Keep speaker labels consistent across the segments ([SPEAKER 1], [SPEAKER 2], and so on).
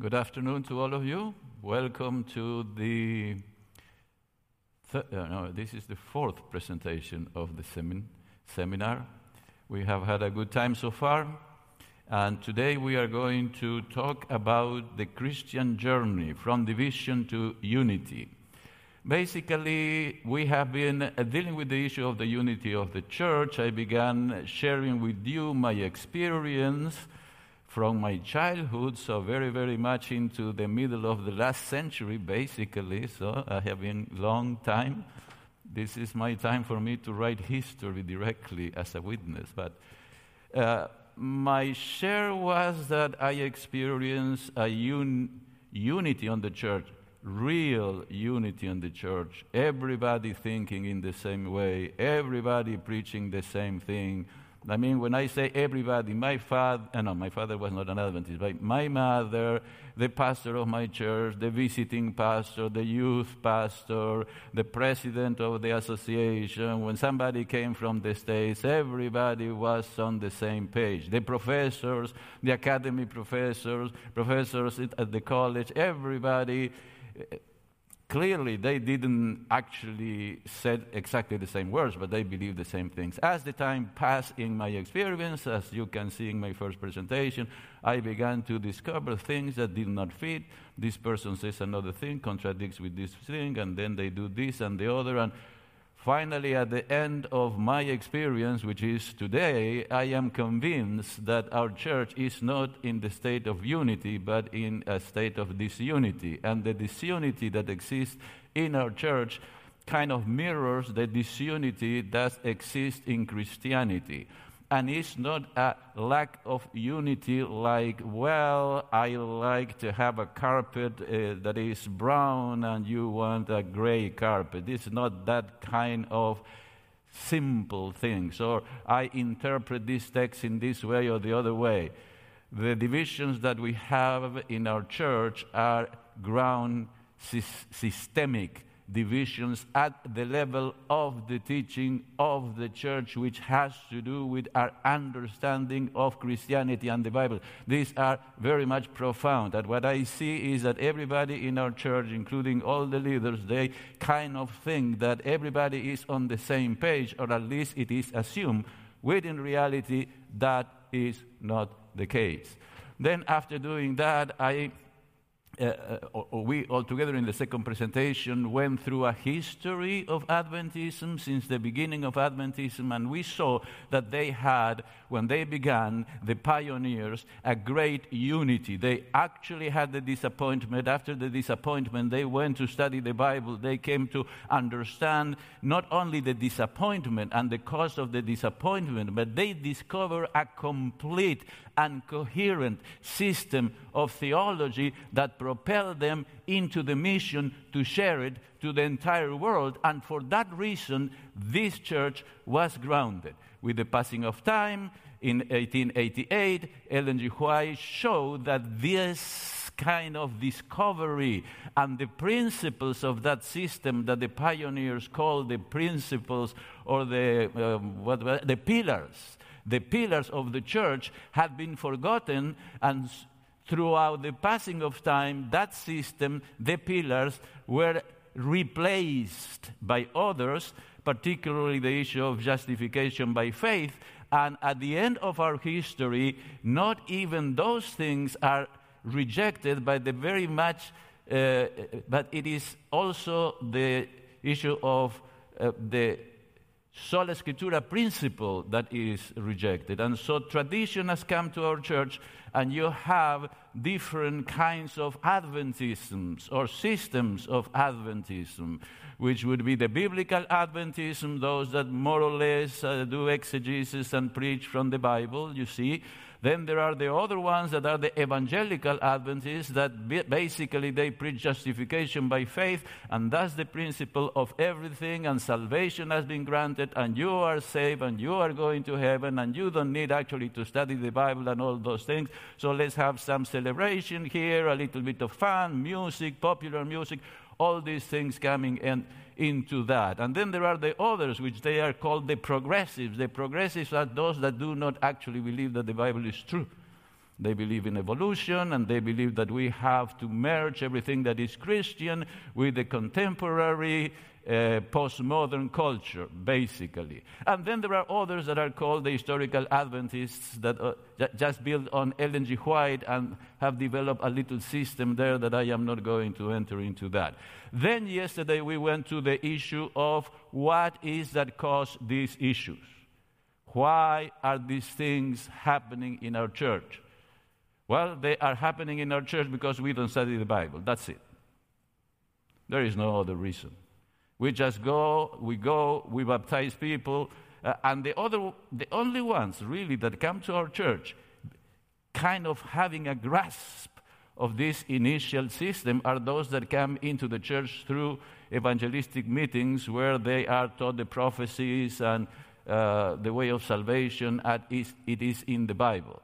[SPEAKER 1] Good afternoon to all of you. Welcome to the. Th- uh, no, this is the fourth presentation of the semin- seminar. We have had a good time so far, and today we are going to talk about the Christian journey from division to unity. Basically, we have been uh, dealing with the issue of the unity of the church. I began sharing with you my experience from my childhood, so very, very much into the middle of the last century, basically. So I have been long time. This is my time for me to write history directly as a witness. But uh, my share was that I experienced a un- unity on the church, real unity on the church. Everybody thinking in the same way, everybody preaching the same thing I mean, when I say everybody, my father, uh, no, my father was not an Adventist, but my mother, the pastor of my church, the visiting pastor, the youth pastor, the president of the association, when somebody came from the States, everybody was on the same page. The professors, the academy professors, professors at the college, everybody Clearly, they didn't actually said exactly the same words, but they believed the same things. As the time passed in my experience, as you can see in my first presentation, I began to discover things that did not fit. This person says another thing, contradicts with this thing, and then they do this and the other. And Finally, at the end of my experience, which is today, I am convinced that our church is not in the state of unity, but in a state of disunity. And the disunity that exists in our church kind of mirrors the disunity that exists in Christianity and it's not a lack of unity like, well, I like to have a carpet uh, that is brown and you want a gray carpet. It's not that kind of simple things. Or I interpret this text in this way or the other way. The divisions that we have in our church are ground systemic divisions at the level of the teaching of the church, which has to do with our understanding of Christianity and the Bible. These are very much profound. And what I see is that everybody in our church, including all the leaders, they kind of think that everybody is on the same page, or at least it is assumed, when in reality, that is not the case. Then, after doing that, I uh, uh we all together in the second presentation went through a history of Adventism since the beginning of Adventism, and we saw that they had, when they began, the pioneers, a great unity. They actually had the disappointment. After the disappointment, they went to study the Bible. They came to understand not only the disappointment and the cause of the disappointment, but they discovered a complete and coherent system of theology that propelled them into the mission to share it to the entire world. And for that reason, this church was grounded. With the passing of time, in 1888, Ellen G. White showed that this kind of discovery and the principles of that system that the pioneers called the principles or the, um, what, the pillars the pillars of the church had been forgotten, and throughout the passing of time, that system, the pillars, were replaced by others, particularly the issue of justification by faith. And at the end of our history, not even those things are rejected by the very much, uh, but it is also the issue of uh, the sola scriptura principle that is rejected. And so tradition has come to our church, and you have different kinds of Adventisms or systems of Adventism, which would be the biblical Adventism, those that more or less uh, do exegesis and preach from the Bible, you see. Then there are the other ones that are the evangelical Adventists that basically they preach justification by faith, and that's the principle of everything, and salvation has been granted, and you are saved, and you are going to heaven, and you don't need actually to study the Bible and all those things. So let's have some celebration here, a little bit of fun, music, popular music, all these things coming in into that. And then there are the others, which they are called the progressives. The progressives are those that do not actually believe that the Bible is true. They believe in evolution and they believe that we have to merge everything that is Christian with the contemporary uh, postmodern culture, basically. And then there are others that are called the historical Adventists that uh, just build on Ellen G. White and have developed a little system there that I am not going to enter into that. Then yesterday we went to the issue of what is that cause these issues? Why are these things happening in our church? Well, they are happening in our church because we don't study the Bible. That's it. There is no other reason. We just go, we go, we baptize people, uh, and the other, the only ones really that come to our church, kind of having a grasp of this initial system, are those that come into the church through evangelistic meetings where they are taught the prophecies and uh, the way of salvation as it is in the Bible.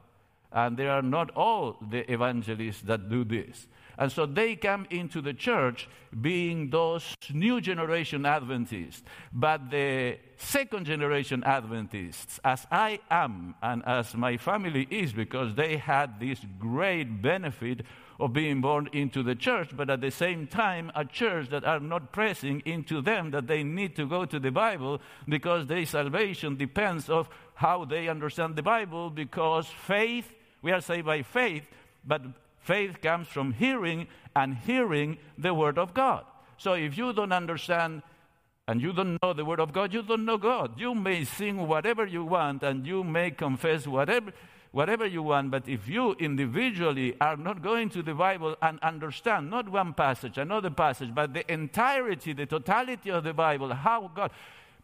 [SPEAKER 1] And there are not all the evangelists that do this. And so they come into the church being those new generation Adventists. But the second generation Adventists, as I am and as my family is, because they had this great benefit of being born into the church, but at the same time, a church that are not pressing into them that they need to go to the Bible because their salvation depends of how they understand the Bible because faith, we are saved by faith, but Faith comes from hearing and hearing the Word of God. So if you don't understand and you don't know the Word of God, you don't know God. You may sing whatever you want and you may confess whatever, whatever you want, but if you individually are not going to the Bible and understand not one passage, another passage, but the entirety, the totality of the Bible, how God,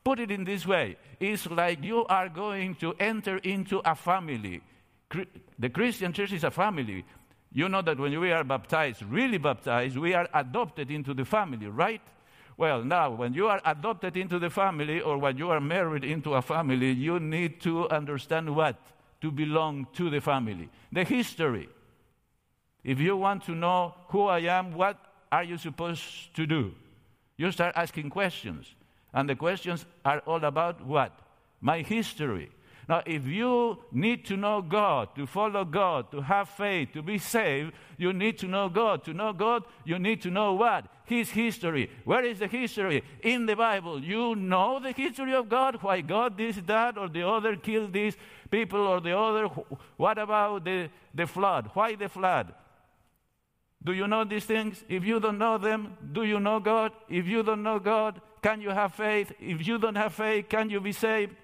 [SPEAKER 1] put it in this way, it's like you are going to enter into a family. The Christian church is a family. You know that when we are baptized, really baptized, we are adopted into the family, right? Well, now, when you are adopted into the family or when you are married into a family, you need to understand what? To belong to the family. The history. If you want to know who I am, what are you supposed to do? You start asking questions. And the questions are all about what? My history. Now, if you need to know God, to follow God, to have faith, to be saved, you need to know God. To know God, you need to know what? His history. Where is the history? In the Bible. You know the history of God, why God this, that, or the other killed these people, or the other. What about the, the flood? Why the flood? Do you know these things? If you don't know them, do you know God? If you don't know God, can you have faith? If you don't have faith, can you be saved?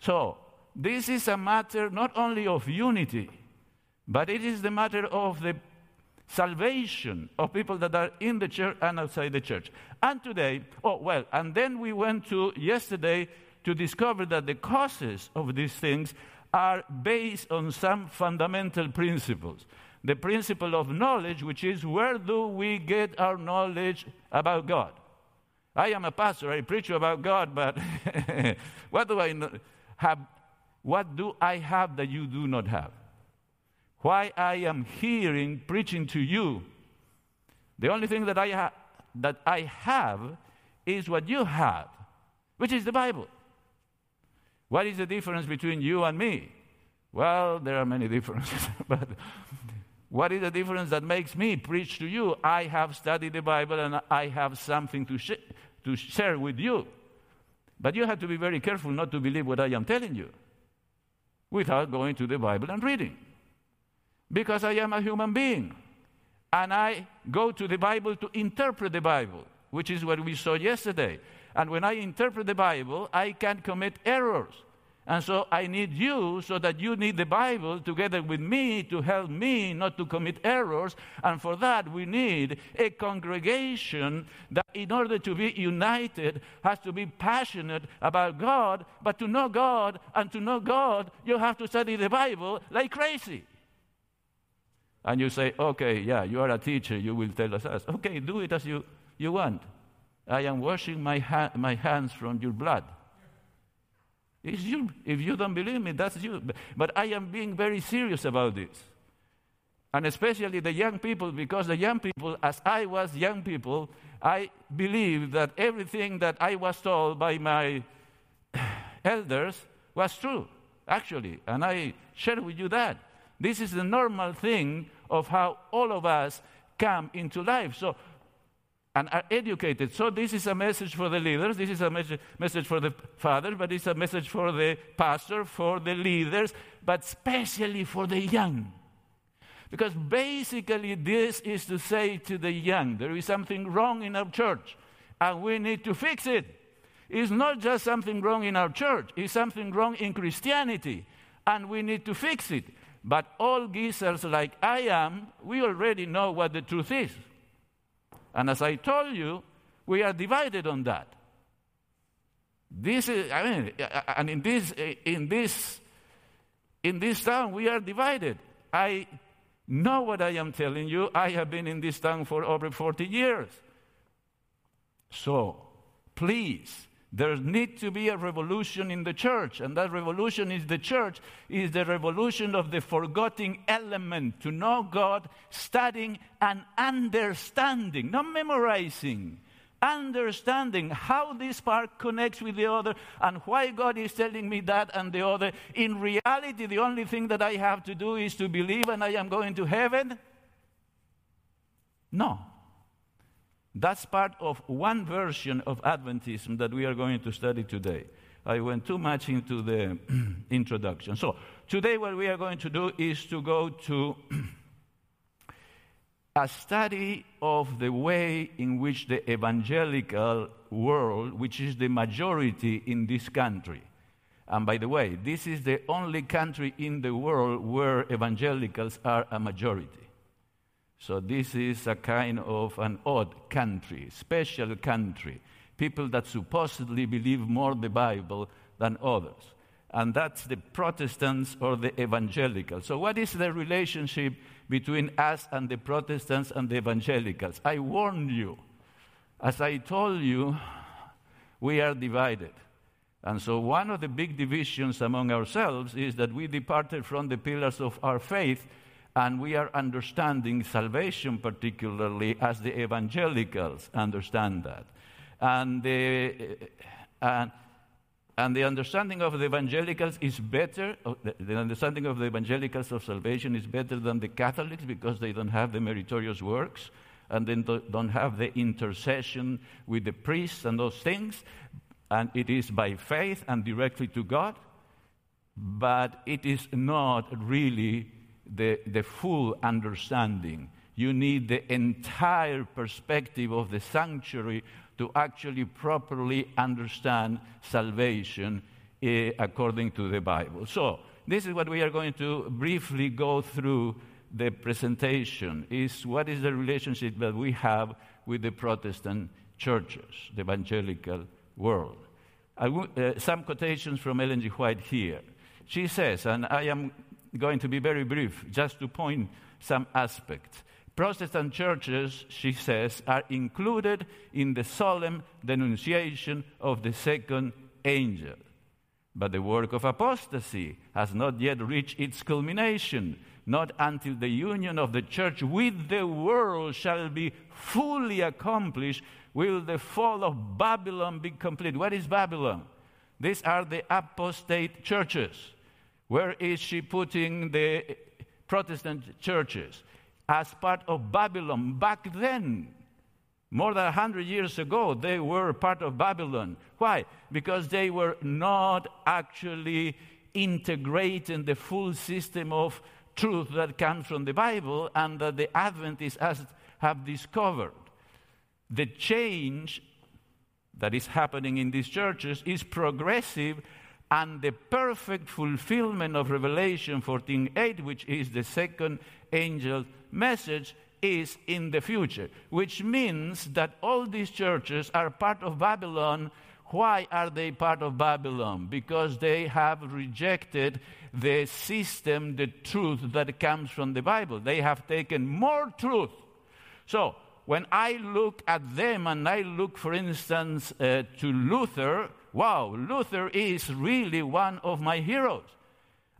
[SPEAKER 1] So, this is a matter not only of unity, but it is the matter of the salvation of people that are in the church and outside the church. And today, oh, well, and then we went to yesterday to discover that the causes of these things are based on some fundamental principles. The principle of knowledge, which is where do we get our knowledge about God? I am a pastor, I preach about God, but what do I know? Have, what do I have that you do not have? Why I am hearing, preaching to you, the only thing that I, ha- that I have is what you have, which is the Bible. What is the difference between you and me? Well, there are many differences, but what is the difference that makes me preach to you? I have studied the Bible and I have something to, sh- to share with you. But you have to be very careful not to believe what I am telling you without going to the Bible and reading. Because I am a human being. And I go to the Bible to interpret the Bible, which is what we saw yesterday. And when I interpret the Bible, I can commit errors. And so I need you so that you need the Bible together with me to help me not to commit errors. And for that, we need a congregation that, in order to be united, has to be passionate about God. But to know God and to know God, you have to study the Bible like crazy. And you say, okay, yeah, you are a teacher, you will tell us. Okay, do it as you, you want. I am washing my, ha- my hands from your blood. It's you. If you don't believe me, that's you. But I am being very serious about this. And especially the young people, because the young people, as I was young people, I believe that everything that I was told by my elders was true, actually. And I share with you that. This is the normal thing of how all of us come into life. So, and are educated. So, this is a message for the leaders, this is a message, message for the fathers, but it's a message for the pastor, for the leaders, but especially for the young. Because basically, this is to say to the young, there is something wrong in our church, and we need to fix it. It's not just something wrong in our church, it's something wrong in Christianity, and we need to fix it. But all geezers like I am, we already know what the truth is. And as I told you, we are divided on that. This is, I mean, and in this, in this, in this town, we are divided. I know what I am telling you. I have been in this town for over 40 years. So, please, there needs to be a revolution in the church, and that revolution is the church, is the revolution of the forgotten element to know God, studying and understanding, not memorizing. Understanding how this part connects with the other and why God is telling me that and the other. In reality, the only thing that I have to do is to believe and I am going to heaven. No. That's part of one version of Adventism that we are going to study today. I went too much into the introduction. So, today, what we are going to do is to go to a study of the way in which the evangelical world, which is the majority in this country, and by the way, this is the only country in the world where evangelicals are a majority. So this is a kind of an odd country, special country, people that supposedly believe more the Bible than others. And that's the Protestants or the evangelicals. So, what is the relationship between us and the Protestants and the evangelicals? I warn you. As I told you, we are divided. And so, one of the big divisions among ourselves is that we departed from the pillars of our faith and we are understanding salvation, particularly as the evangelicals understand that. And the, and, and the understanding of the evangelicals is better, oh, the, the understanding of the evangelicals of salvation is better than the Catholics because they don't have the meritorious works and then don't have the intercession with the priests and those things. And it is by faith and directly to God, but it is not really the, the full understanding. You need the entire perspective of the sanctuary to actually properly understand salvation eh, according to the Bible. So, this is what we are going to briefly go through the presentation is what is the relationship that we have with the Protestant churches, the evangelical world. uh, some quotations from Ellen G. White here. She says, and I am going to be very brief, just to point some aspects. Protestant churches, she says, are included in the solemn denunciation of the second angel. But the work of apostasy has not yet reached its culmination. Not until the union of the church with the world shall be fully accomplished will the fall of Babylon be complete. What is Babylon? These are the apostate churches. Where is she putting the Protestant churches? As part of Babylon. Back then, more than 100 years ago, they were part of Babylon. Why? Because they were not actually integrating the full system of truth that comes from the Bible and that the Adventists have discovered. The change that is happening in these churches is progressive and the perfect fulfillment of Revelation 14:8, which is the second angel's message, is in the future, which means that all these churches are part of Babylon. Why are they part of Babylon? Because they have rejected the system, the truth that comes from the Bible. They have taken more truth. So, when I look at them and I look, for instance, uh, to Luther, wow, Luther is really one of my heroes.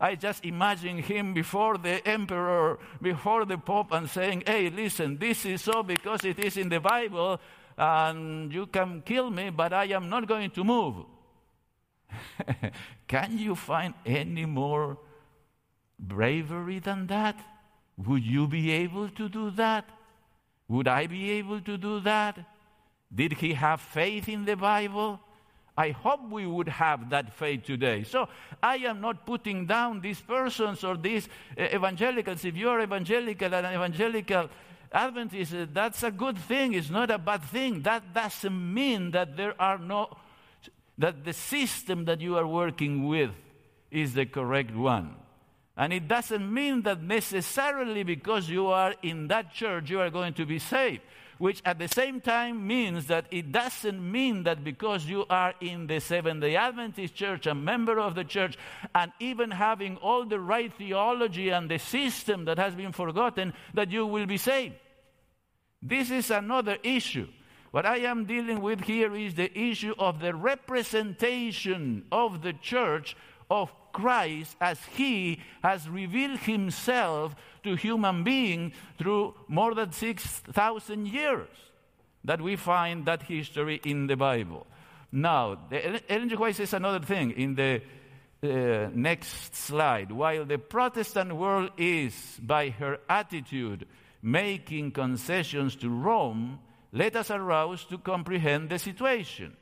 [SPEAKER 1] I just imagine him before the emperor, before the pope, and saying, Hey, listen, this is so because it is in the Bible, and you can kill me, but I am not going to move. can you find any more bravery than that? Would you be able to do that? Would I be able to do that? Did he have faith in the Bible? I hope we would have that faith today. So I am not putting down these persons or these uh, evangelicals. If you're evangelical and an evangelical Adventist, uh, that's a good thing. It's not a bad thing. That doesn't mean that there are no, that the system that you are working with is the correct one. And it doesn't mean that necessarily because you are in that church you are going to be saved which at the same time means that it doesn't mean that because you are in the Seventh day Adventist church, a member of the church, and even having all the right theology and the system that has been forgotten, that you will be saved. This is another issue. What I am dealing with here is the issue of the representation of the church of Christ as he has revealed himself to human being through more than 6,000 years that we find that history in the Bible. Now, Ellen G. White says another thing in the uh, next slide. While the Protestant world is, by her attitude, making concessions to Rome, let us arouse to comprehend the situation.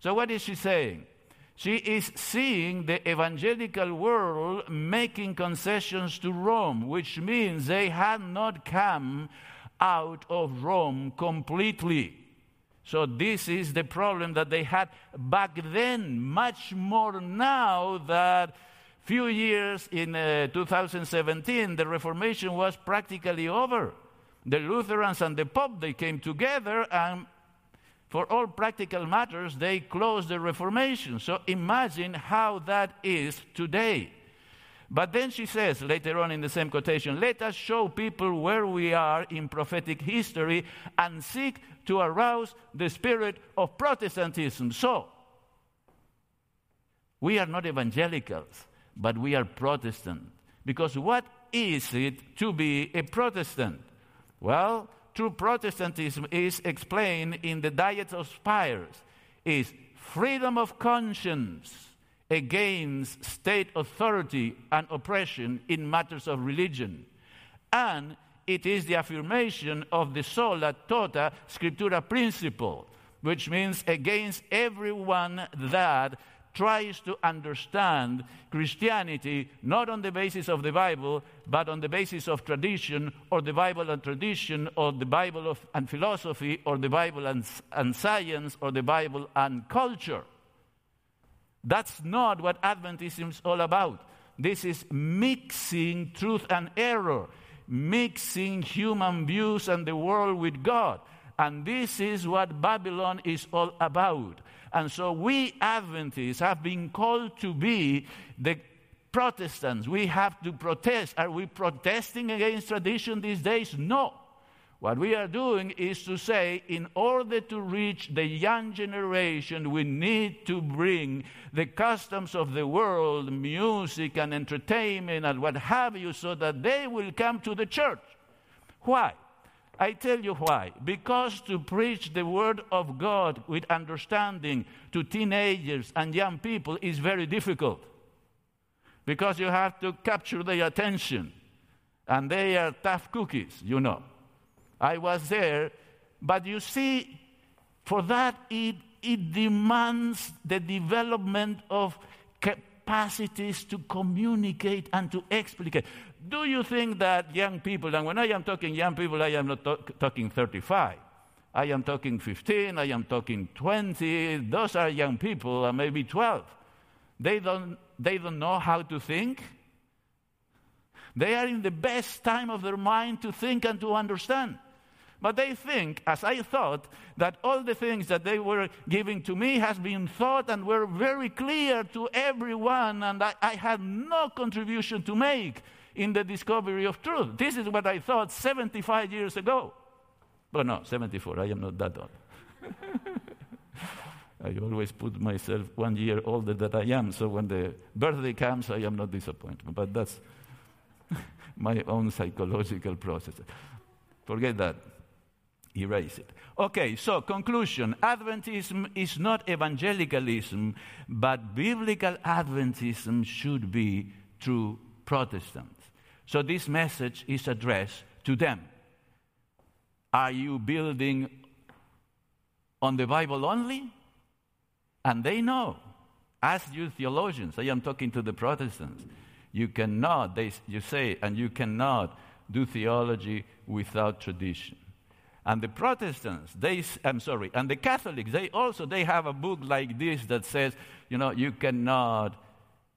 [SPEAKER 1] So, what is she saying? She is seeing the evangelical world making concessions to Rome, which means they had not come out of Rome completely. So, this is the problem that they had back then, much more now that few years in uh, 2017 the reformation was practically over the lutherans and the pope they came together and for all practical matters, they closed the Reformation. So imagine how that is today. But then she says later on in the same quotation, let us show people where we are in prophetic history and seek to arouse the spirit of Protestantism. So, we are not evangelicals, but we are Protestant. Because what is it to be a Protestant? Well, true Protestantism is explained in the Diet of Spires is freedom of conscience against state authority and oppression in matters of religion. And it is the affirmation of the sola tota scriptura principle, which means against everyone that tries to understand Christianity not on the basis of the Bible, but on the basis of tradition, or the Bible and tradition, or the Bible of, and philosophy, or the Bible and, and science, or the Bible and culture. That's not what Adventism is all about. This is mixing truth and error, mixing human views and the world with God. And this is what Babylon is all about. And so we Adventists have been called to be the Protestants. We have to protest. Are we protesting against tradition these days? No. What we are doing is to say, in order to reach the young generation, we need to bring the customs of the world, music and entertainment and what have you, so that they will come to the church. Why? I tell you why. Because to preach the Word of God with understanding to teenagers and young people is very difficult. Because you have to capture their attention. And they are tough cookies, you know. I was there, but you see, for that, it, it demands the development of capacities to communicate and to explicate. Do you think that young people, and when I am talking young people, I am not talk, talking 35. I am talking 15, I am talking 20. Those are young people, and maybe 12. They don't, they don't know how to think. They are in the best time of their mind to think and to understand. But they think, as I thought, that all the things that they were giving to me has been thought and were very clear to everyone, and I, I had no contribution to make in the discovery of truth. This is what I thought 75 years ago. But no, 74, I am not that old. I always put myself one year older than I am, so when the birthday comes, I am not disappointed. But that's my own psychological process. Forget that erase it. Okay, so conclusion Adventism is not evangelicalism, but biblical Adventism should be true Protestants. So this message is addressed to them. Are you building on the Bible only? And they know. Ask you theologians, I am talking to the Protestants. You cannot, they, you say, and you cannot do theology without tradition. And the Protestants, they, I'm sorry, and the Catholics, they also, they have a book like this that says, you know, you cannot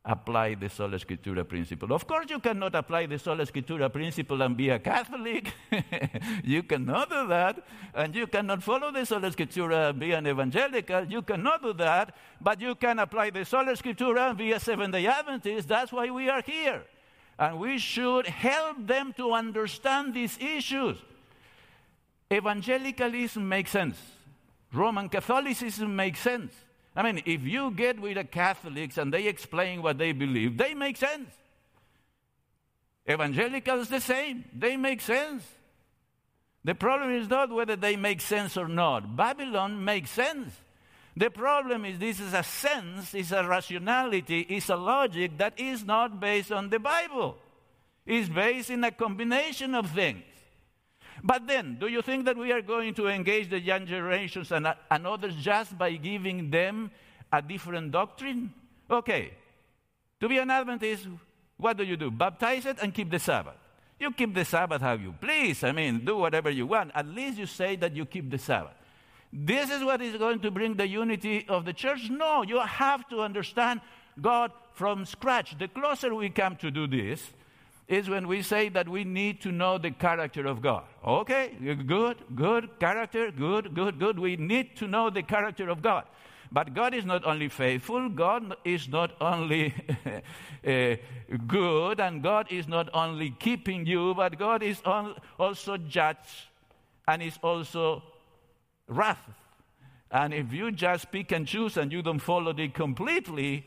[SPEAKER 1] apply the sola scriptura principle. Of course, you cannot apply the sola scriptura principle and be a Catholic. you cannot do that. And you cannot follow the sola scriptura and be an evangelical. You cannot do that. But you can apply the sola scriptura and be a Seventh day Adventist. That's why we are here. And we should help them to understand these issues. Evangelicalism makes sense. Roman Catholicism makes sense. I mean, if you get with the Catholics and they explain what they believe, they make sense. Evangelicals, the same, they make sense. The problem is not whether they make sense or not. Babylon makes sense. The problem is this is a sense, is a rationality, is a logic that is not based on the Bible. It's based in a combination of things. But then, do you think that we are going to engage the young generations and, uh, and others just by giving them a different doctrine? Okay. To be an Adventist, what do you do? Baptize it and keep the Sabbath. You keep the Sabbath how you please. I mean, do whatever you want. At least you say that you keep the Sabbath. This is what is going to bring the unity of the church? No, you have to understand God from scratch. The closer we come to do this, is when we say that we need to know the character of God. Okay, good, good, character, good, good, good. We need to know the character of God. But God is not only faithful, God is not only uh, good, and God is not only keeping you, but God is also judge and is also wrath. And if you just pick and choose and you don't follow it completely,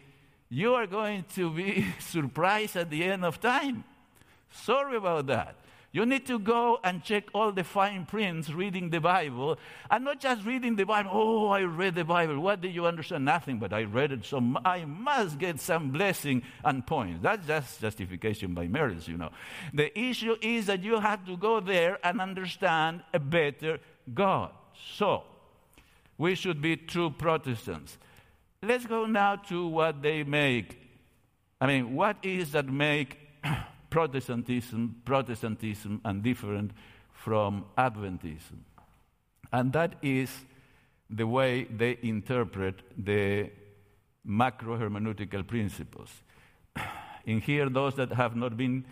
[SPEAKER 1] you are going to be surprised at the end of time. Sorry about that. You need to go and check all the fine prints reading the Bible and not just reading the Bible. Oh, I read the Bible. What did you understand? Nothing, but I read it, so I must get some blessing and points. That's just justification by merits, you know. The issue is that you have to go there and understand a better God. So, we should be true Protestants. Let's go now to what they make. I mean, what is that make Protestantism, Protestantism, and different from Adventism. And that is the way they interpret the macro hermeneutical principles. In here, those that have not been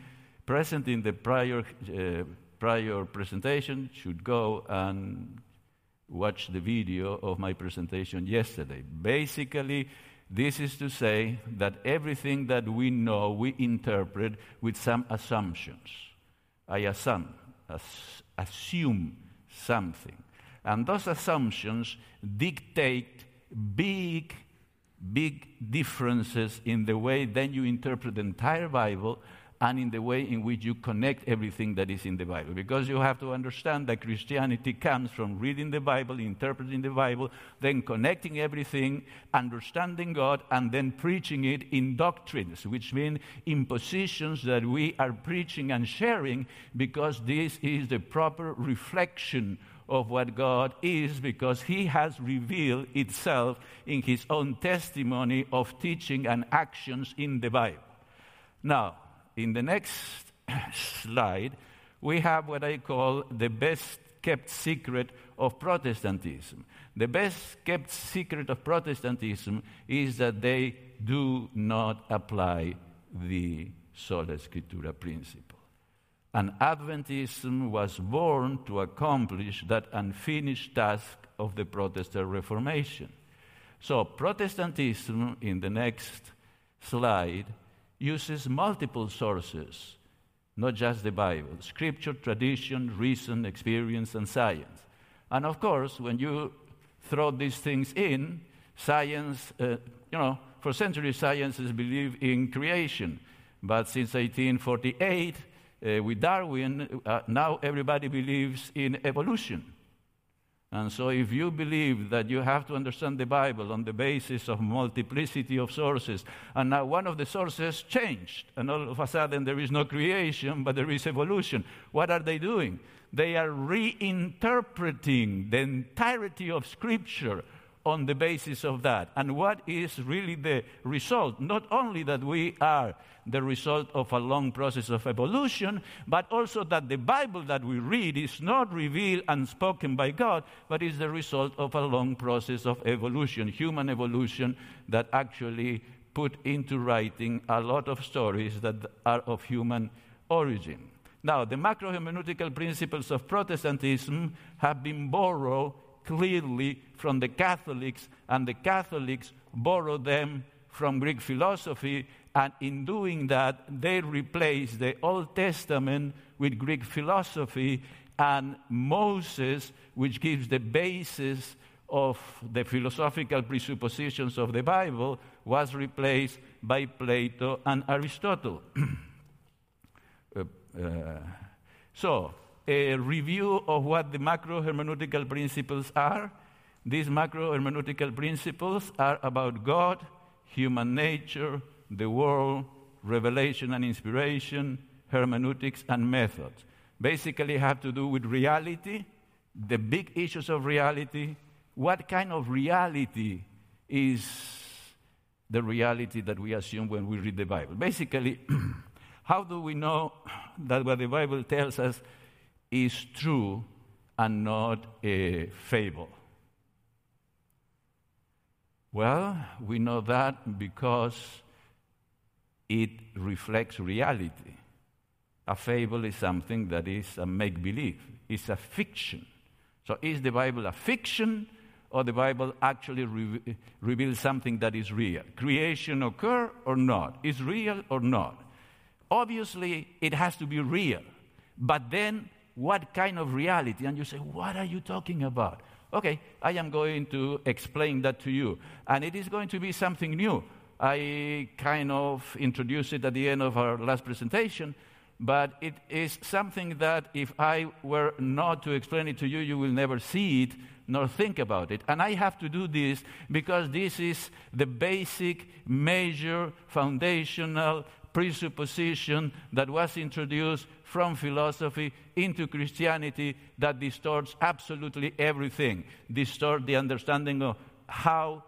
[SPEAKER 1] present in the prior, uh, prior presentation should go and watch the video of my presentation yesterday. Basically, this is to say that everything that we know, we interpret with some assumptions. I assume, assume something. And those assumptions dictate big, big differences in the way then you interpret the entire Bible and in the way in which you connect everything that is in the Bible. Because you have to understand that Christianity comes from reading the Bible, interpreting the Bible, then connecting everything, understanding God, and then preaching it in doctrines, which mean in positions that we are preaching and sharing because this is the proper reflection of what God is because He has revealed itself in His own testimony of teaching and actions in the Bible. Now, in the next slide, we have what I call the best kept secret of Protestantism. The best kept secret of Protestantism is that they do not apply the sola scriptura principle. And Adventism was born to accomplish that unfinished task of the Protestant Reformation. So, Protestantism, in the next slide, uses multiple sources, not just the Bible scripture, tradition, reason, experience, and science. And of course, when you throw these things in, science, uh, you know, for centuries, science has believed in creation. But since 1848, uh, with Darwin, uh, now everybody believes in evolution. And so, if you believe that you have to understand the Bible on the basis of multiplicity of sources, and now one of the sources changed, and all of a sudden there is no creation, but there is evolution, what are they doing? They are reinterpreting the entirety of Scripture on the basis of that. And what is really the result? Not only that we are the result of a long process of evolution, but also that the Bible that we read is not revealed and spoken by God, but is the result of a long process of evolution, human evolution that actually put into writing a lot of stories that are of human origin. Now, the macro hermeneutical principles of Protestantism have been borrowed clearly from the Catholics, and the Catholics borrowed them from Greek philosophy, and in doing that, they replaced the Old Testament with Greek philosophy and Moses, which gives the basis of the philosophical presuppositions of the Bible, was replaced by Plato and Aristotle. uh, uh, so, a review of what the macro hermeneutical principles are. These macro hermeneutical principles are about God, human nature, the world, revelation and inspiration, hermeneutics, and methods. Basically, have to do with reality, the big issues of reality. What kind of reality is the reality that we assume when we read the Bible? Basically, how do we know that what the Bible tells us is true and not a fable? Well, we know that because it reflects reality. A fable is something that is a make believe, it's a fiction. So, is the Bible a fiction or the Bible actually re- reveals something that is real? Creation occur or not? Is real or not? Obviously, it has to be real. But then what kind of reality? And you say, What are you talking about? Okay, I am going to explain that to you. And it is going to be something new. I kind of introduced it at the end of our last presentation, but it is something that if I were not to explain it to you, you will never see it nor think about it. And I have to do this because this is the basic, major, foundational presupposition that was introduced from philosophy into Christianity that distorts absolutely everything, distort the understanding of how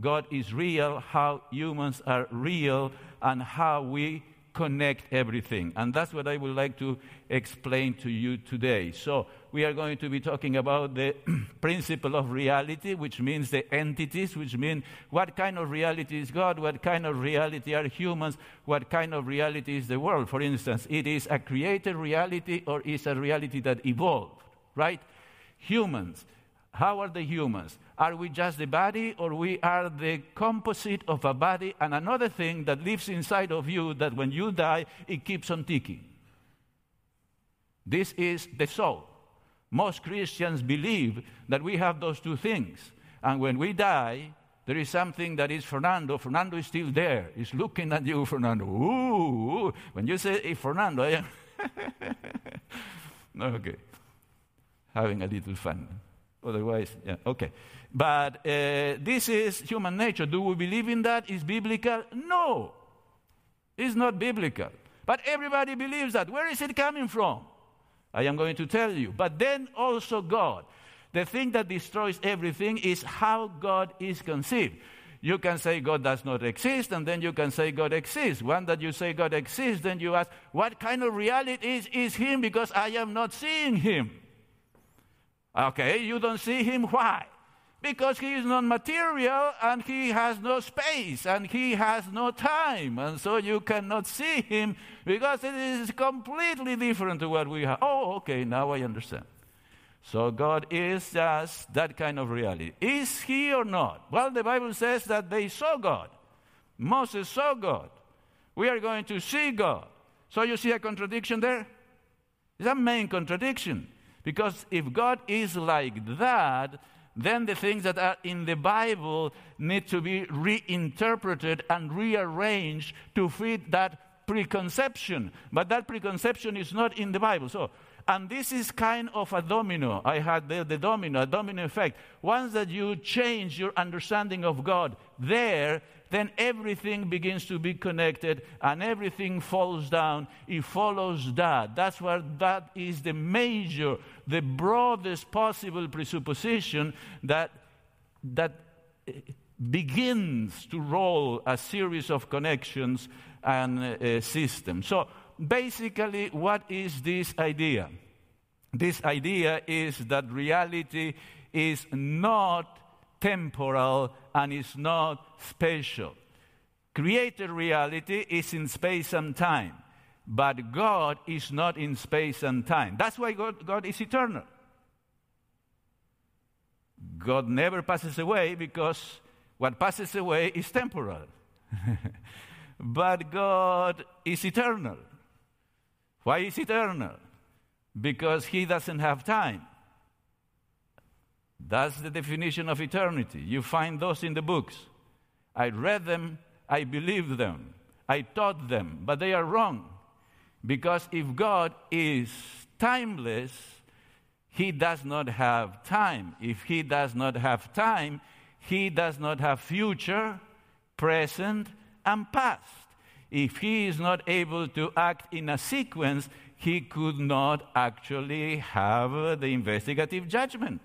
[SPEAKER 1] God is real, how humans are real, and how we connect everything. And that's what I would like to explain to you today. So, we are going to be talking about the principle of reality, which means the entities, which mean what kind of reality is God, what kind of reality are humans, what kind of reality is the world. For instance, it is a created reality or is a reality that evolved, right? Humans. How are the humans? Are we just the body or we are the composite of a body and another thing that lives inside of you that when you die, it keeps on ticking? This is the soul. Most Christians believe that we have those two things. And when we die, there is something that is Fernando. Fernando is still there. He's looking at you, Fernando. Ooh. When you say hey, Fernando, I am. okay. Having a little fun. Otherwise, yeah, okay. But uh, this is human nature. Do we believe in that? Is biblical? No. It's not biblical. But everybody believes that. Where is it coming from? I am going to tell you. But then also God. The thing that destroys everything is how God is conceived. You can say God does not exist, and then you can say God exists. When that you say God exists, then you ask, what kind of reality is, is Him because I am not seeing Him? Okay, you don't see him. Why? Because he is non material and he has no space and he has no time. And so you cannot see him because it is completely different to what we have. Oh, okay, now I understand. So God is just that kind of reality. Is he or not? Well, the Bible says that they saw God. Moses saw God. We are going to see God. So you see a contradiction there? It's a main contradiction. Because if God is like that, then the things that are in the Bible need to be reinterpreted and rearranged to fit that preconception, but that preconception is not in the Bible. So, and this is kind of a domino. I had the, domino, a domino effect. Once that you change your understanding of God there, then everything begins to be connected and everything falls down. It follows that. That's where that is the major, the broadest possible presupposition that, that begins to roll a series of connections and uh, systems. So basically, what is this idea? This idea is that reality is not temporal and is not spatial. Created reality is in space and time, but God is not in space and time. That's why God, God is eternal. God never passes away because what passes away is temporal. but God is eternal. Why is eternal? Because He doesn't have time. That's the definition of eternity. You find those in the books. I read them, I believed them, I taught them, but they are wrong. Because if God is timeless, He does not have time. If He does not have time, He does not have future, present, and past. If He is not able to act in a sequence, He could not actually have the investigative judgment.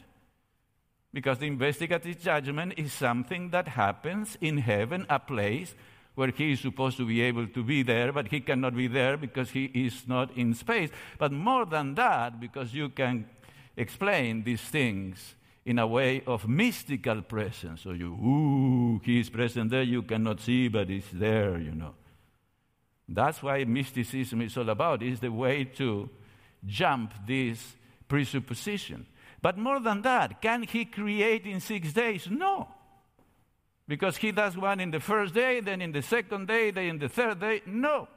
[SPEAKER 1] Because the investigative judgment is something that happens in heaven, a place where he is supposed to be able to be there, but he cannot be there because he is not in space. But more than that, because you can explain these things in a way of mystical presence. So you, ooh, he is present there, you cannot see, but he's there, you know. That's why mysticism is all about, is the way to jump this presupposition. But more than that, can he create in six days? No. Because he does one in the first day, then in the second day, then in the third day? No.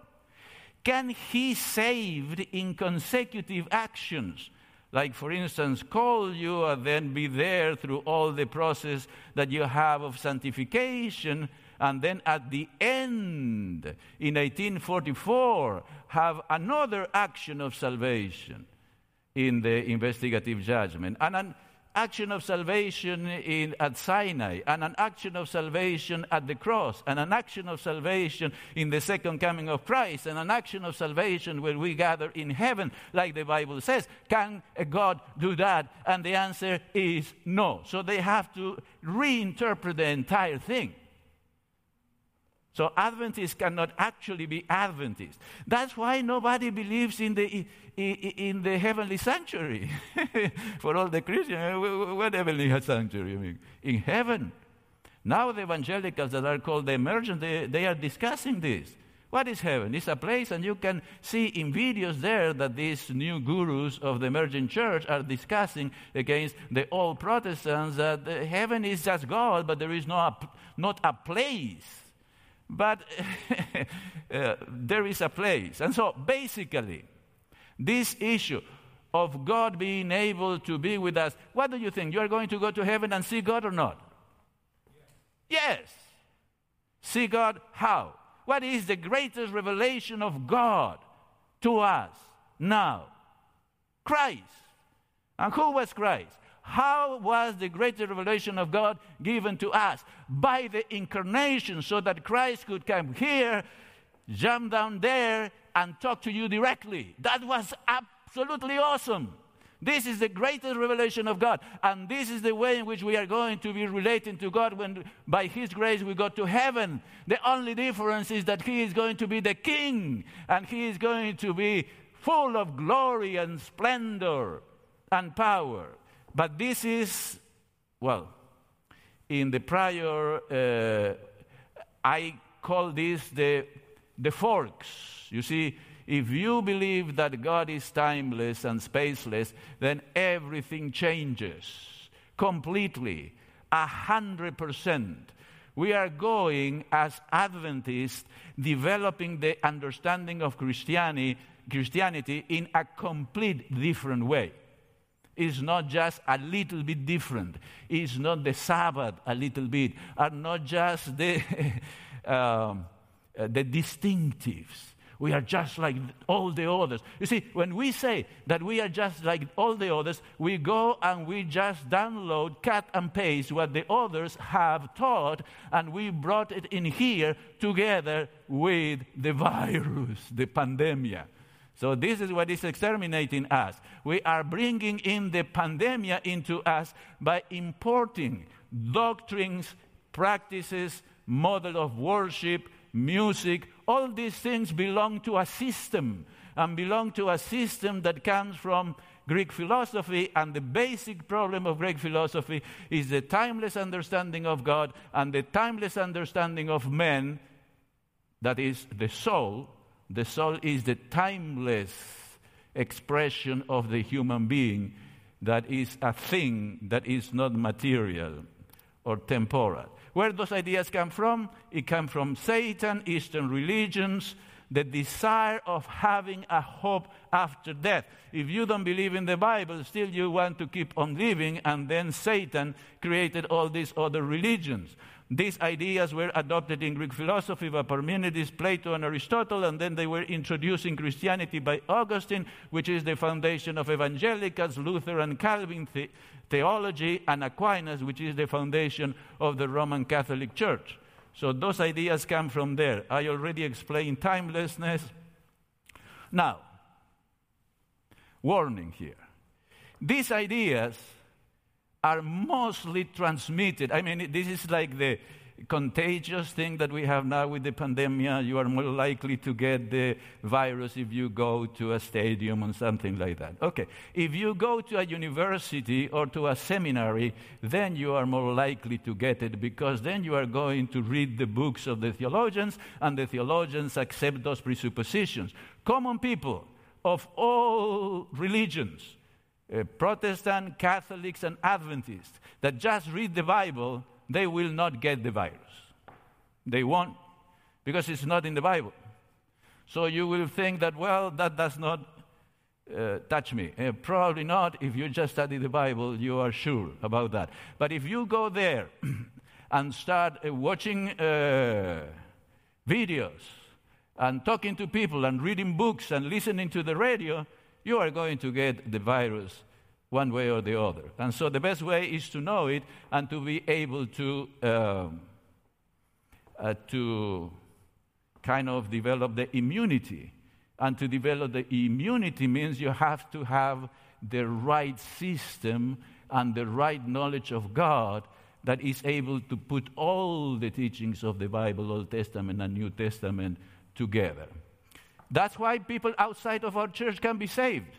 [SPEAKER 1] Can he save in consecutive actions? Like, for instance, call you and then be there through all the process that you have of sanctification, and then at the end, in 1844, have another action of salvation in the investigative judgment, and an action of salvation in, at Sinai, and an action of salvation at the cross, and an action of salvation in the second coming of Christ, and an action of salvation when we gather in heaven, like the Bible says. Can God do that? And the answer is no. So they have to reinterpret the entire thing. So Adventists cannot actually be Adventists. That's why nobody believes in the, in, the heavenly sanctuary. For all the Christians, uh, what heavenly sanctuary? I mean, in heaven. Now the evangelicals that are called the emergent, they, they are discussing this. What is heaven? It's a place, and you can see in videos there that these new gurus of the emergent church are discussing against the old Protestants that heaven is just God, but there is no, not a place but uh, there is a place. And so basically, this issue of God being able to be with us, what do you think? You are going to go to heaven and see God or not? Yes. yes. See God how? What is the greatest revelation of God to us now? Christ. And who was Christ? How was the greater revelation of God given to us? By the incarnation, so that Christ could come here, jump down there, and talk to you directly. That was absolutely awesome. This is the greatest revelation of God. And this is the way in which we are going to be relating to God when, by His grace, we go to heaven. The only difference is that He is going to be the King and He is going to be full of glory and splendor and power. But this is, well, in the prior, uh, I call this the, the forks. You see, if you believe that God is timeless and spaceless, then everything changes completely, a hundred percent. We are going as Adventists developing the understanding of Christianity, Christianity in a complete different way is not just a little bit different. It's not the Sabbath a little bit, are not just the, um, uh, the distinctives. We are just like all the others. You see, when we say that we are just like all the others, we go and we just download, cut and paste what the others have taught, and we brought it in here together with the virus, the pandemia. So, this is what is exterminating us. We are bringing in the pandemia into us by importing doctrines, practices, model of worship, music, all these things belong to a system and belong to a system that comes from Greek philosophy. And the basic problem of Greek philosophy is the timeless understanding of God and the timeless understanding of men, that is the soul. The soul is the timeless expression of the human being that is a thing that is not material or temporal. Where those ideas come from? It comes from Satan, Eastern religions, the desire of having a hope after death. If you don't believe in the Bible, still you want to keep on living, and then Satan created all these other religions. These ideas were adopted in Greek philosophy by Parmenides, Plato, and Aristotle, and then they were introduced in Christianity by Augustine, which is the foundation of evangelicals, Luther, and Calvin the- theology, and Aquinas, which is the foundation of the Roman Catholic Church. So those ideas come from there. I already explained timelessness. Now, warning here. These ideas are mostly transmitted. I mean, this is like the contagious thing that we have now with the pandemic. You are more likely to get the virus if you go to a stadium or something like that. Okay, if you go to a university or to a seminary, then you are more likely to get it because then you are going to read the books of the theologians and the theologians accept those presuppositions. Common people of all religions uh, Protestant, Catholics, and Adventists that just read the Bible, they will not get the virus. They won't, because it's not in the Bible. So you will think that, well, that does not uh, touch me. Uh, probably not. If you just study the Bible, you are sure about that. But if you go there and start uh, watching uh, videos and talking to people and reading books and listening to the radio, you are going to get the virus one way or the other. And so the best way is to know it and to be able to, uh, uh, to kind of develop the immunity. And to develop the immunity means you have to have the right system and the right knowledge of God that is able to put all the teachings of the Bible, Old Testament and New Testament, together. That's why people outside of our church can be saved.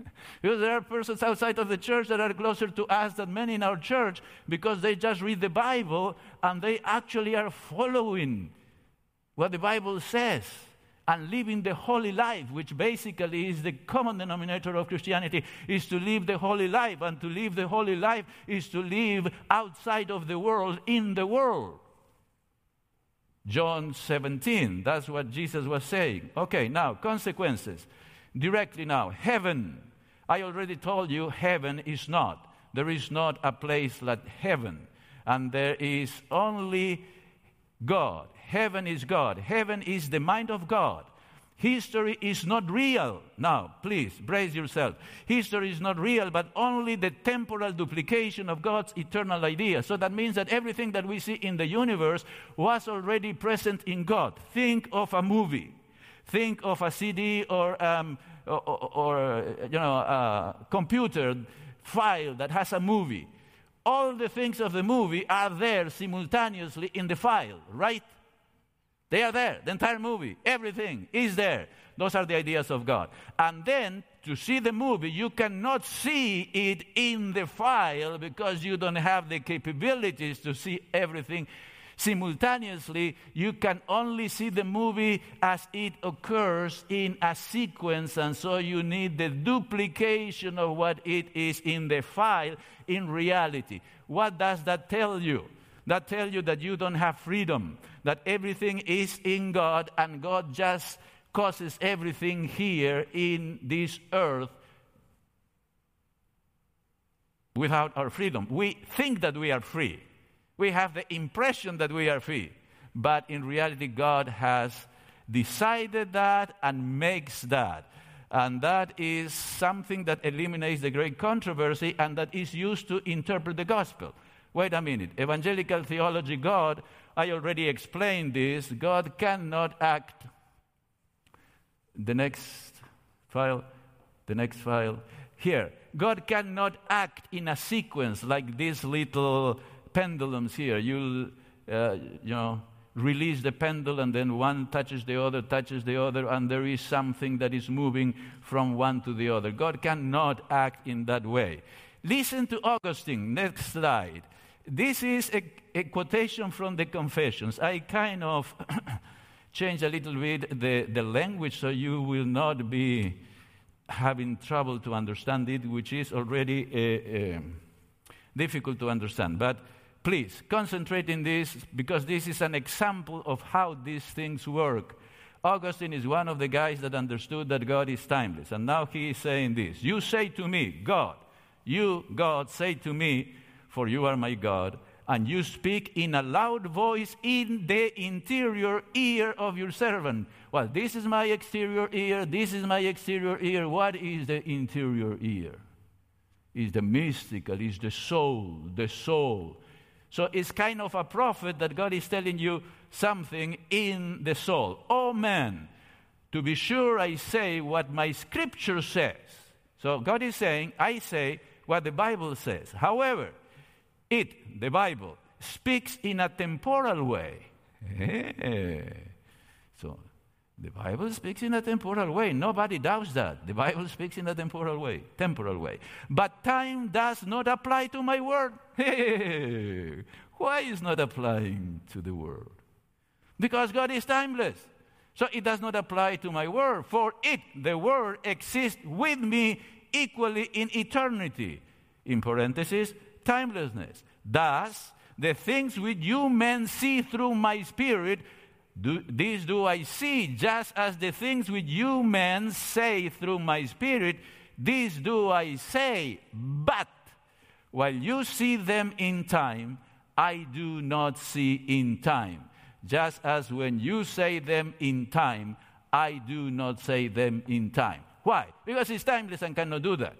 [SPEAKER 1] because there are persons outside of the church that are closer to us than many in our church because they just read the Bible and they actually are following what the Bible says and living the holy life, which basically is the common denominator of Christianity, is to live the holy life. And to live the holy life is to live outside of the world, in the world. John 17, that's what Jesus was saying. Okay, now, consequences. Directly now, heaven. I already told you heaven is not. There is not a place like heaven. And there is only God. Heaven is God. Heaven is the mind of God. History is not real. Now, please, brace yourself. History is not real, but only the temporal duplication of God's eternal idea. So that means that everything that we see in the universe was already present in God. Think of a movie. Think of a CD or, um, or, or, you know, a computer file that has a movie. All the things of the movie are there simultaneously in the file, right? They are there. The entire movie, everything is there. Those are the ideas of God. And then to see the movie, you cannot see it in the file because you don't have the capabilities to see everything simultaneously. You can only see the movie as it occurs in a sequence, and so you need the duplication of what it is in the file in reality. What does that tell you? That tell you that you don't have freedom, that everything is in God and God just causes everything here in this earth without our freedom. We think that we are free. We have the impression that we are free. But in reality, God has decided that, and makes that. And that is something that eliminates the great controversy and that is used to interpret the gospel. Wait a minute. Evangelical theology, God, I already explained this. God cannot act. The next file, the next file. Here, God cannot act in a sequence like these little pendulums here. You'll, uh, you know, release the pendulum, and then one touches the other, touches the other, and there is something that is moving from one to the other. God cannot act in that way. Listen to Augustine. Next slide. This is a, a quotation from the Confessions. I kind of change a little bit the, the language so you will not be having trouble to understand it, which is already uh, uh, difficult to understand. But please concentrate in this because this is an example of how these things work. Augustine is one of the guys that understood that God is timeless. And now he is saying this You say to me, God, you, God, say to me, for you are my God, and you speak in a loud voice in the interior ear of your servant. Well, this is my exterior ear, this is my exterior ear. What is the interior ear? Is the mystical, is the soul, the soul. So it's kind of a prophet that God is telling you something in the soul. Oh man, to be sure I say what my scripture says. So God is saying, I say what the Bible says. However, it, the Bible, speaks in a temporal way. Eh. so the Bible speaks in a temporal way. Nobody doubts that. The Bible speaks in a temporal way, temporal way. But time does not apply to my word. Why is not applying to the word? Because God is timeless. So it does not apply to my word, for it, the word, exists with me equally in eternity. In parenthesis, timelessness. Thus, the things which you men see through my spirit, do, these do I see, just as the things which you men say through my spirit, these do I say. But while you see them in time, I do not see in time. Just as when you say them in time, I do not say them in time. Why? Because it's timeless and cannot do that.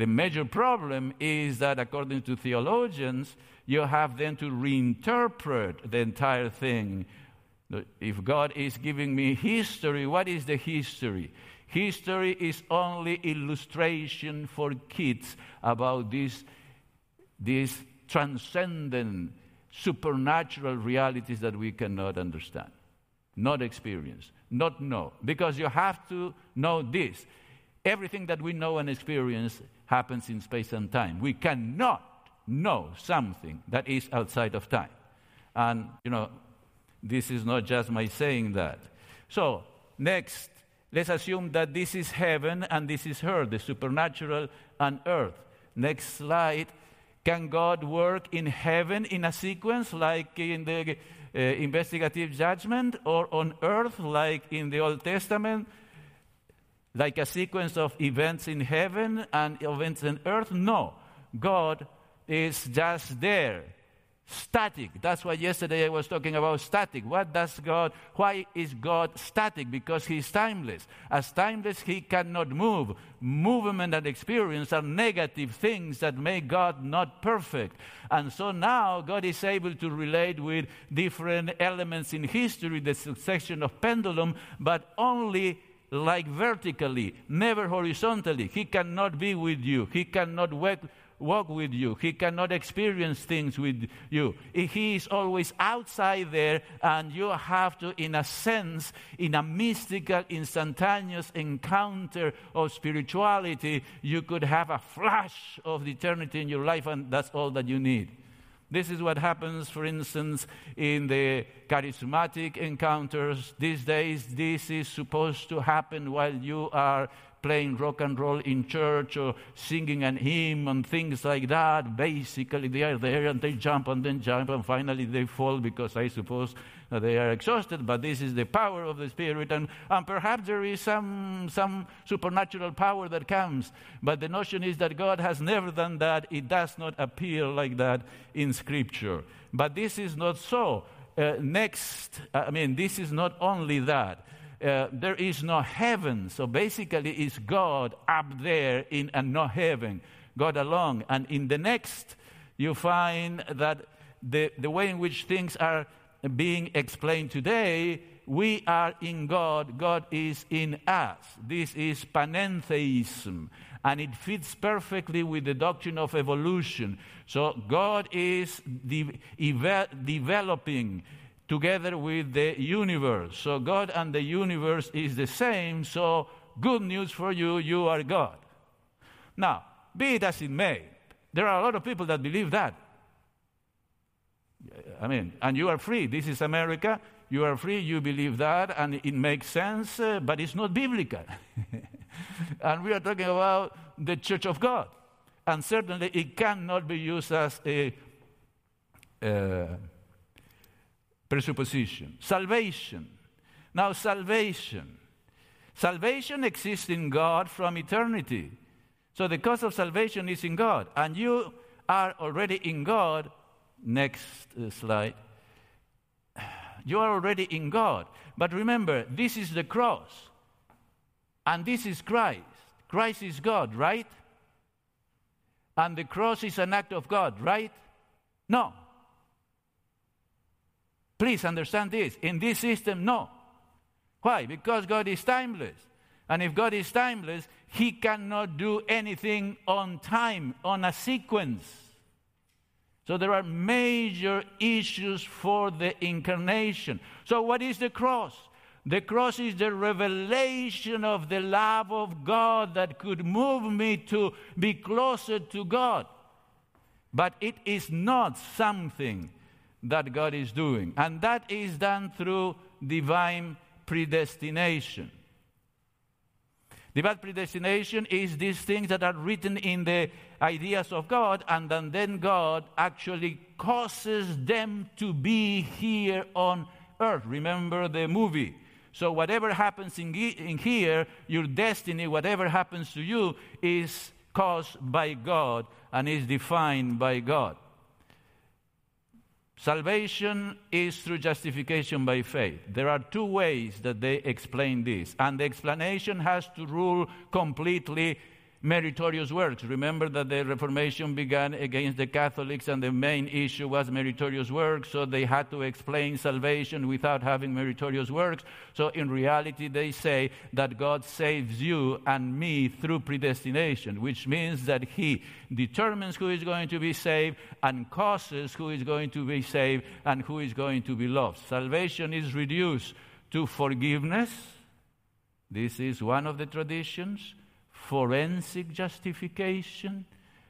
[SPEAKER 1] The major problem is that, according to theologians, you have then to reinterpret the entire thing. If God is giving me history, what is the history? History is only illustration for kids about these, these transcendent, supernatural realities that we cannot understand, not experience, not know. Because you have to know this. Everything that we know and experience happens in space and time. We cannot know something that is outside of time. And, you know, this is not just my saying that. So, next, let's assume that this is heaven and this is earth, the supernatural and earth. Next slide. Can God work in heaven in a sequence like in the uh, investigative judgment or on earth like in the Old Testament? Like a sequence of events in heaven and events on earth. No, God is just there, static. That's why yesterday I was talking about static. What does God, why is God static? Because He's timeless. As timeless, He cannot move. Movement and experience are negative things that make God not perfect. And so now God is able to relate with different elements in history, the succession of pendulum, but only like vertically, never horizontally. He cannot be with you. He cannot walk, walk with you. He cannot experience things with you. He is always outside there, and you have to, in a sense, in a mystical, instantaneous encounter of spirituality, you could have a flash of eternity in your life, and that's all that you need. This is what happens, for instance, in the charismatic encounters. These days, this is supposed to happen while you are playing rock and roll in church or singing an hymn and things like that. Basically, they are there and they jump and then jump and finally they fall because I suppose they are exhausted. But this is the power of the Spirit, and, and perhaps there is some, some supernatural power that comes. But the notion is that God has never done that. It does not appear like that in Scripture. But this is not so. uh, next, I mean, this is not only that. Uh, there is no heaven. So basically, it's God up there in and no heaven, God alone. And in the next, you find that the, the way in which things are being explained today, we are in God, God is in us. This is panentheism, and it fits perfectly with the doctrine of evolution. So God is de- developing together with the universe. So God and the universe is the same. So good news for you, you are God. Now, be it as it may, there are a lot of people that believe that. I mean, and you are free. This is America. You are free. You believe that, and it makes sense, uh, but it's not biblical. and we are talking about the church of God. And certainly it cannot be used as a uh, presupposition. Salvation. Now, salvation. Salvation exists in God from eternity. So the cause of salvation is in God. And you are already in God Next uh, slide. You are already in God. But remember, this is the cross. And this is Christ. Christ is God, right? And the cross is an act of God, right? No. Please understand this. In this system, no. Why? Because God is timeless. And if God is timeless, He cannot do anything on time, on a sequence. So there are major issues for the incarnation. So, what is the cross? The cross is the revelation of the love of God that could move me to be closer to God. But it is not something that God is doing. And that is done through divine predestination. Divine predestination is these things that are written in the ideas of God, and then, God actually causes them to be here on earth. Remember the movie. So, whatever happens in, in here, your destiny, whatever happens to you, is caused by God and is defined by God. Salvation is through justification by faith. There are two ways that they explain this, and the explanation has to rule completely meritorious works. Remember that the Reformation began against the Catholics, and the main issue was meritorious works, so they had to explain salvation without having meritorious works. So, in reality, they say that God saves you and me through predestination, which means that He determines who is going to be saved and causes who is going to be saved and who is going to be lost. Salvation is reduced to forgiveness. This is one of the traditions forensic justification,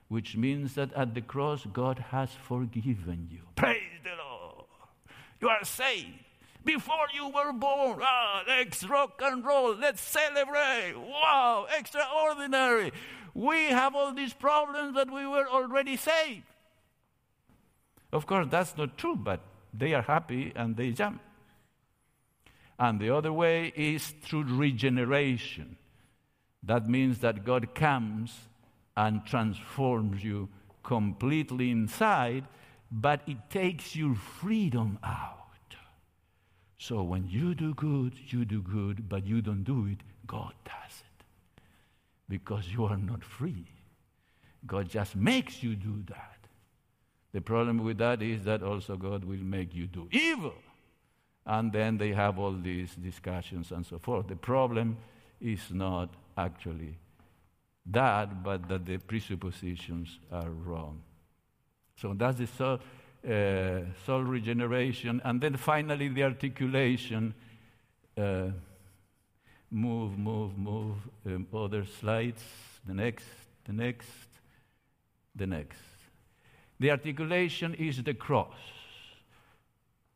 [SPEAKER 1] which means that at the cross, God has forgiven you. Praise the Lord. You are saved. Before you were born, ah, let's rock and roll, let's celebrate. Wow, extraordinary. We have all these problems, but we were already saved. Of course, that's not true, but they are happy and they jump. And the other way is through regeneration. That means that God comes and transforms you completely inside, but it takes your freedom out. So when you do good, you do good, but you don't do it, God does it. Because you are not free. God just makes you do that. The problem with that is that also God will make you do evil. And then they have all these discussions and so forth. The problem is not actually that, but that the presuppositions are wrong. So that's the soul, uh, soul regeneration. And then finally, the articulation. Uh, move, move, move. Um, other slides. The next, the next, the next. The articulation is the cross.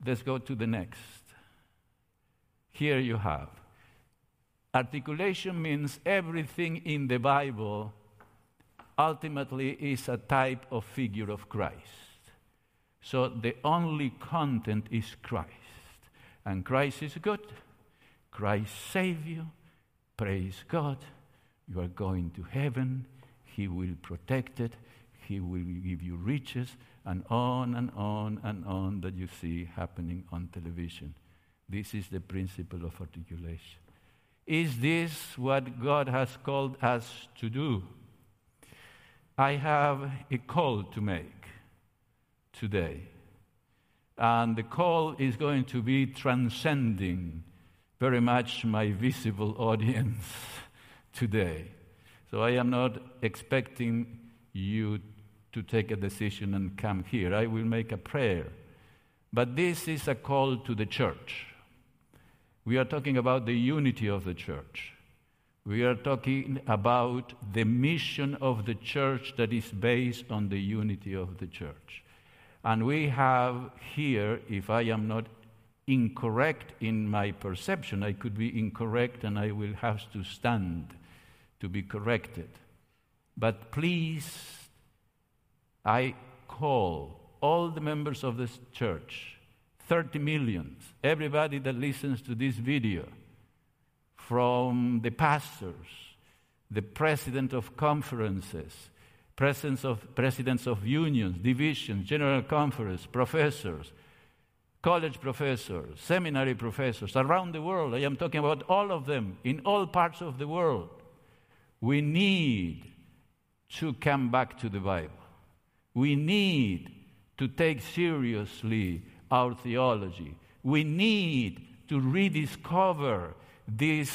[SPEAKER 1] Let's go to the next. Here you have Articulation means everything in the Bible ultimately is a type of figure of Christ. So the only content is Christ. And Christ is good. Christ save you. Praise God. You are going to heaven. He will protect it. He will give you riches, and on and on and on that you see happening on television. This is the principle of articulation. Is this what God has called us to do? I have a call to make today. And the call is going to be transcending very much my visible audience today. So I am not expecting you to take a decision and come here. I will make a prayer. But this is a call to the church. We are talking about the unity of the church. We are talking about the mission of the church that is based on the unity of the church. And we have here, if I am not incorrect in my perception, I could be incorrect and I will have to stand to be corrected. But please, I call all the members of this church, 30 millions, everybody that listens to this video, from the pastors, the president of conferences, presidents of, presidents of unions, divisions, general conference, professors, college professors, seminary professors around the world. I am talking about all of them in all parts of the world. We need to come back to the Bible. We need to take seriously our theology. We need to rediscover these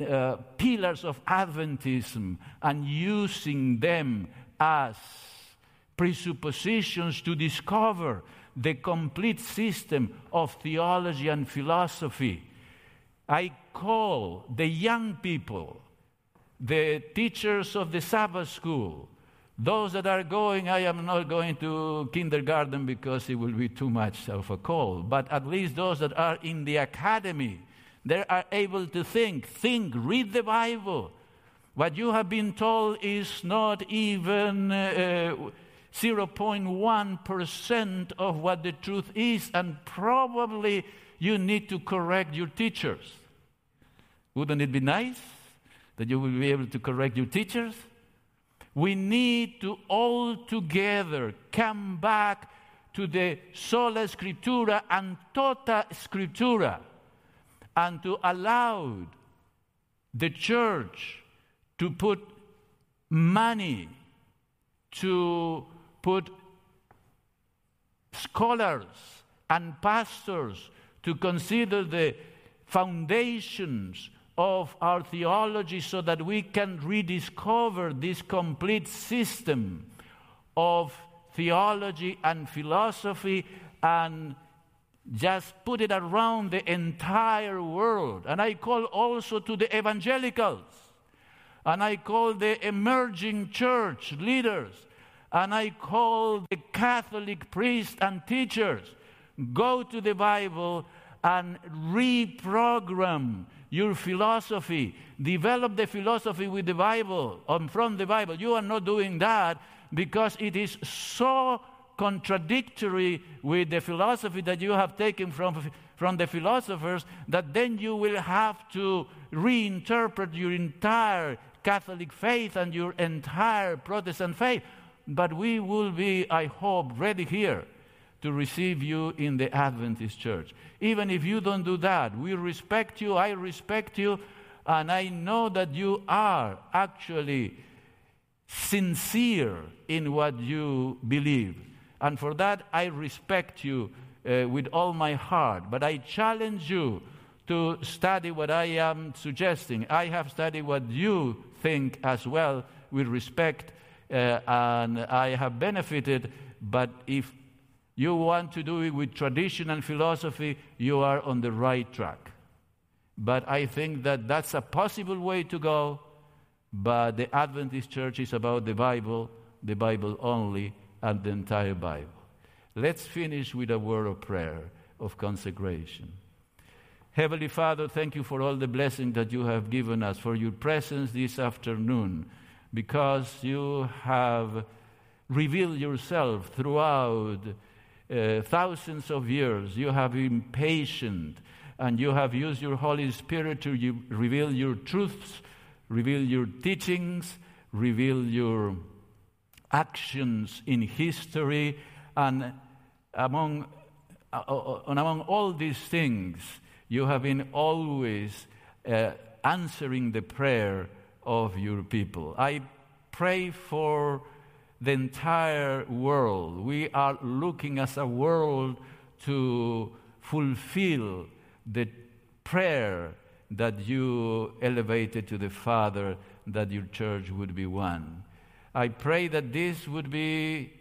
[SPEAKER 1] uh, pillars of Adventism and using them as presuppositions to discover the complete system of theology and philosophy. I call the young people, the teachers of the Sabbath school, those that are going, I am not going to kindergarten because it will be too much of a call, but at least those that are in the academy, they are able to think. Think, read the Bible. What you have been told is not even uh, 0.1% of what the truth is, and probably you need to correct your teachers. Wouldn't it be nice that you will be able to correct your teachers? We need to all together come back to the sola scriptura and tota scriptura and to allow the church to put money, to put scholars and pastors to consider the foundations of our theology so that we can rediscover this complete system of theology and philosophy and just put it around the entire world. And I call also to the evangelicals, and I call the emerging church leaders, and I call the Catholic priests and teachers. Go to the Bible and reprogram your philosophy. Develop the philosophy with the Bible, and from the Bible. You are not doing that because it is so contradictory with the philosophy that you have taken from, from the philosophers, that then you will have to reinterpret your entire Catholic faith and your entire Protestant faith. But we will be, I hope, ready here to receive you in the Adventist church. Even if you don't do that, we respect you, I respect you, and I know that you are actually sincere in what you believe. And for that, I respect you uh, with all my heart. But I challenge you to study what I am suggesting. I have studied what you think as well with respect, uh, and I have benefited. But if you want to do it with tradition and philosophy, you are on the right track. But I think that that's a possible way to go. But the Adventist church is about the Bible, the Bible only, and the entire Bible. Let's finish with a word of prayer, of consecration. Heavenly Father, thank you for all the blessing that you have given us, for your presence this afternoon, because you have revealed yourself throughout uh, thousands of years. You have been patient, and you have used your Holy Spirit to you, reveal your truths, reveal your teachings, reveal your actions in history, and among, uh, uh and among all these things, you have been always uh, answering the prayer of your people. I pray for the entire world. We are looking as a world to fulfill the prayer that you elevated to the Father, that your church would be one. I pray that this would be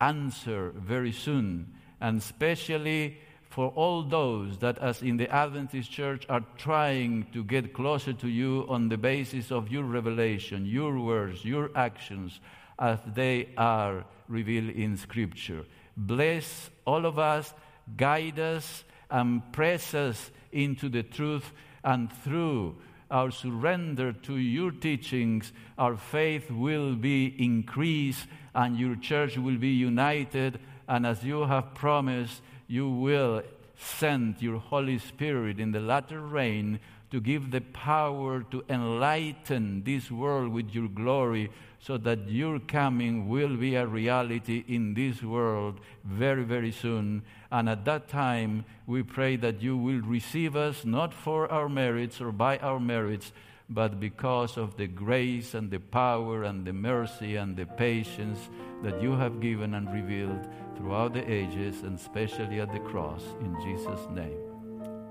[SPEAKER 1] answered very soon, and especially for all those that, as in the Adventist Church, are trying to get closer to you on the basis of your revelation, your words, your actions, as they are revealed in Scripture. Bless all of us, guide us, and press us into the truth, and through our surrender to your teachings, our faith will be increased and your church will be united. And as you have promised, you will send your Holy Spirit in the latter rain to give the power to enlighten this world with your glory so that your coming will be a reality in this world very, very soon. And at that time, we pray that you will receive us not for our merits or by our merits, but because of the grace and the power and the mercy and the patience that you have given and revealed throughout the ages and especially at the cross. In Jesus' name,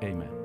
[SPEAKER 1] amen.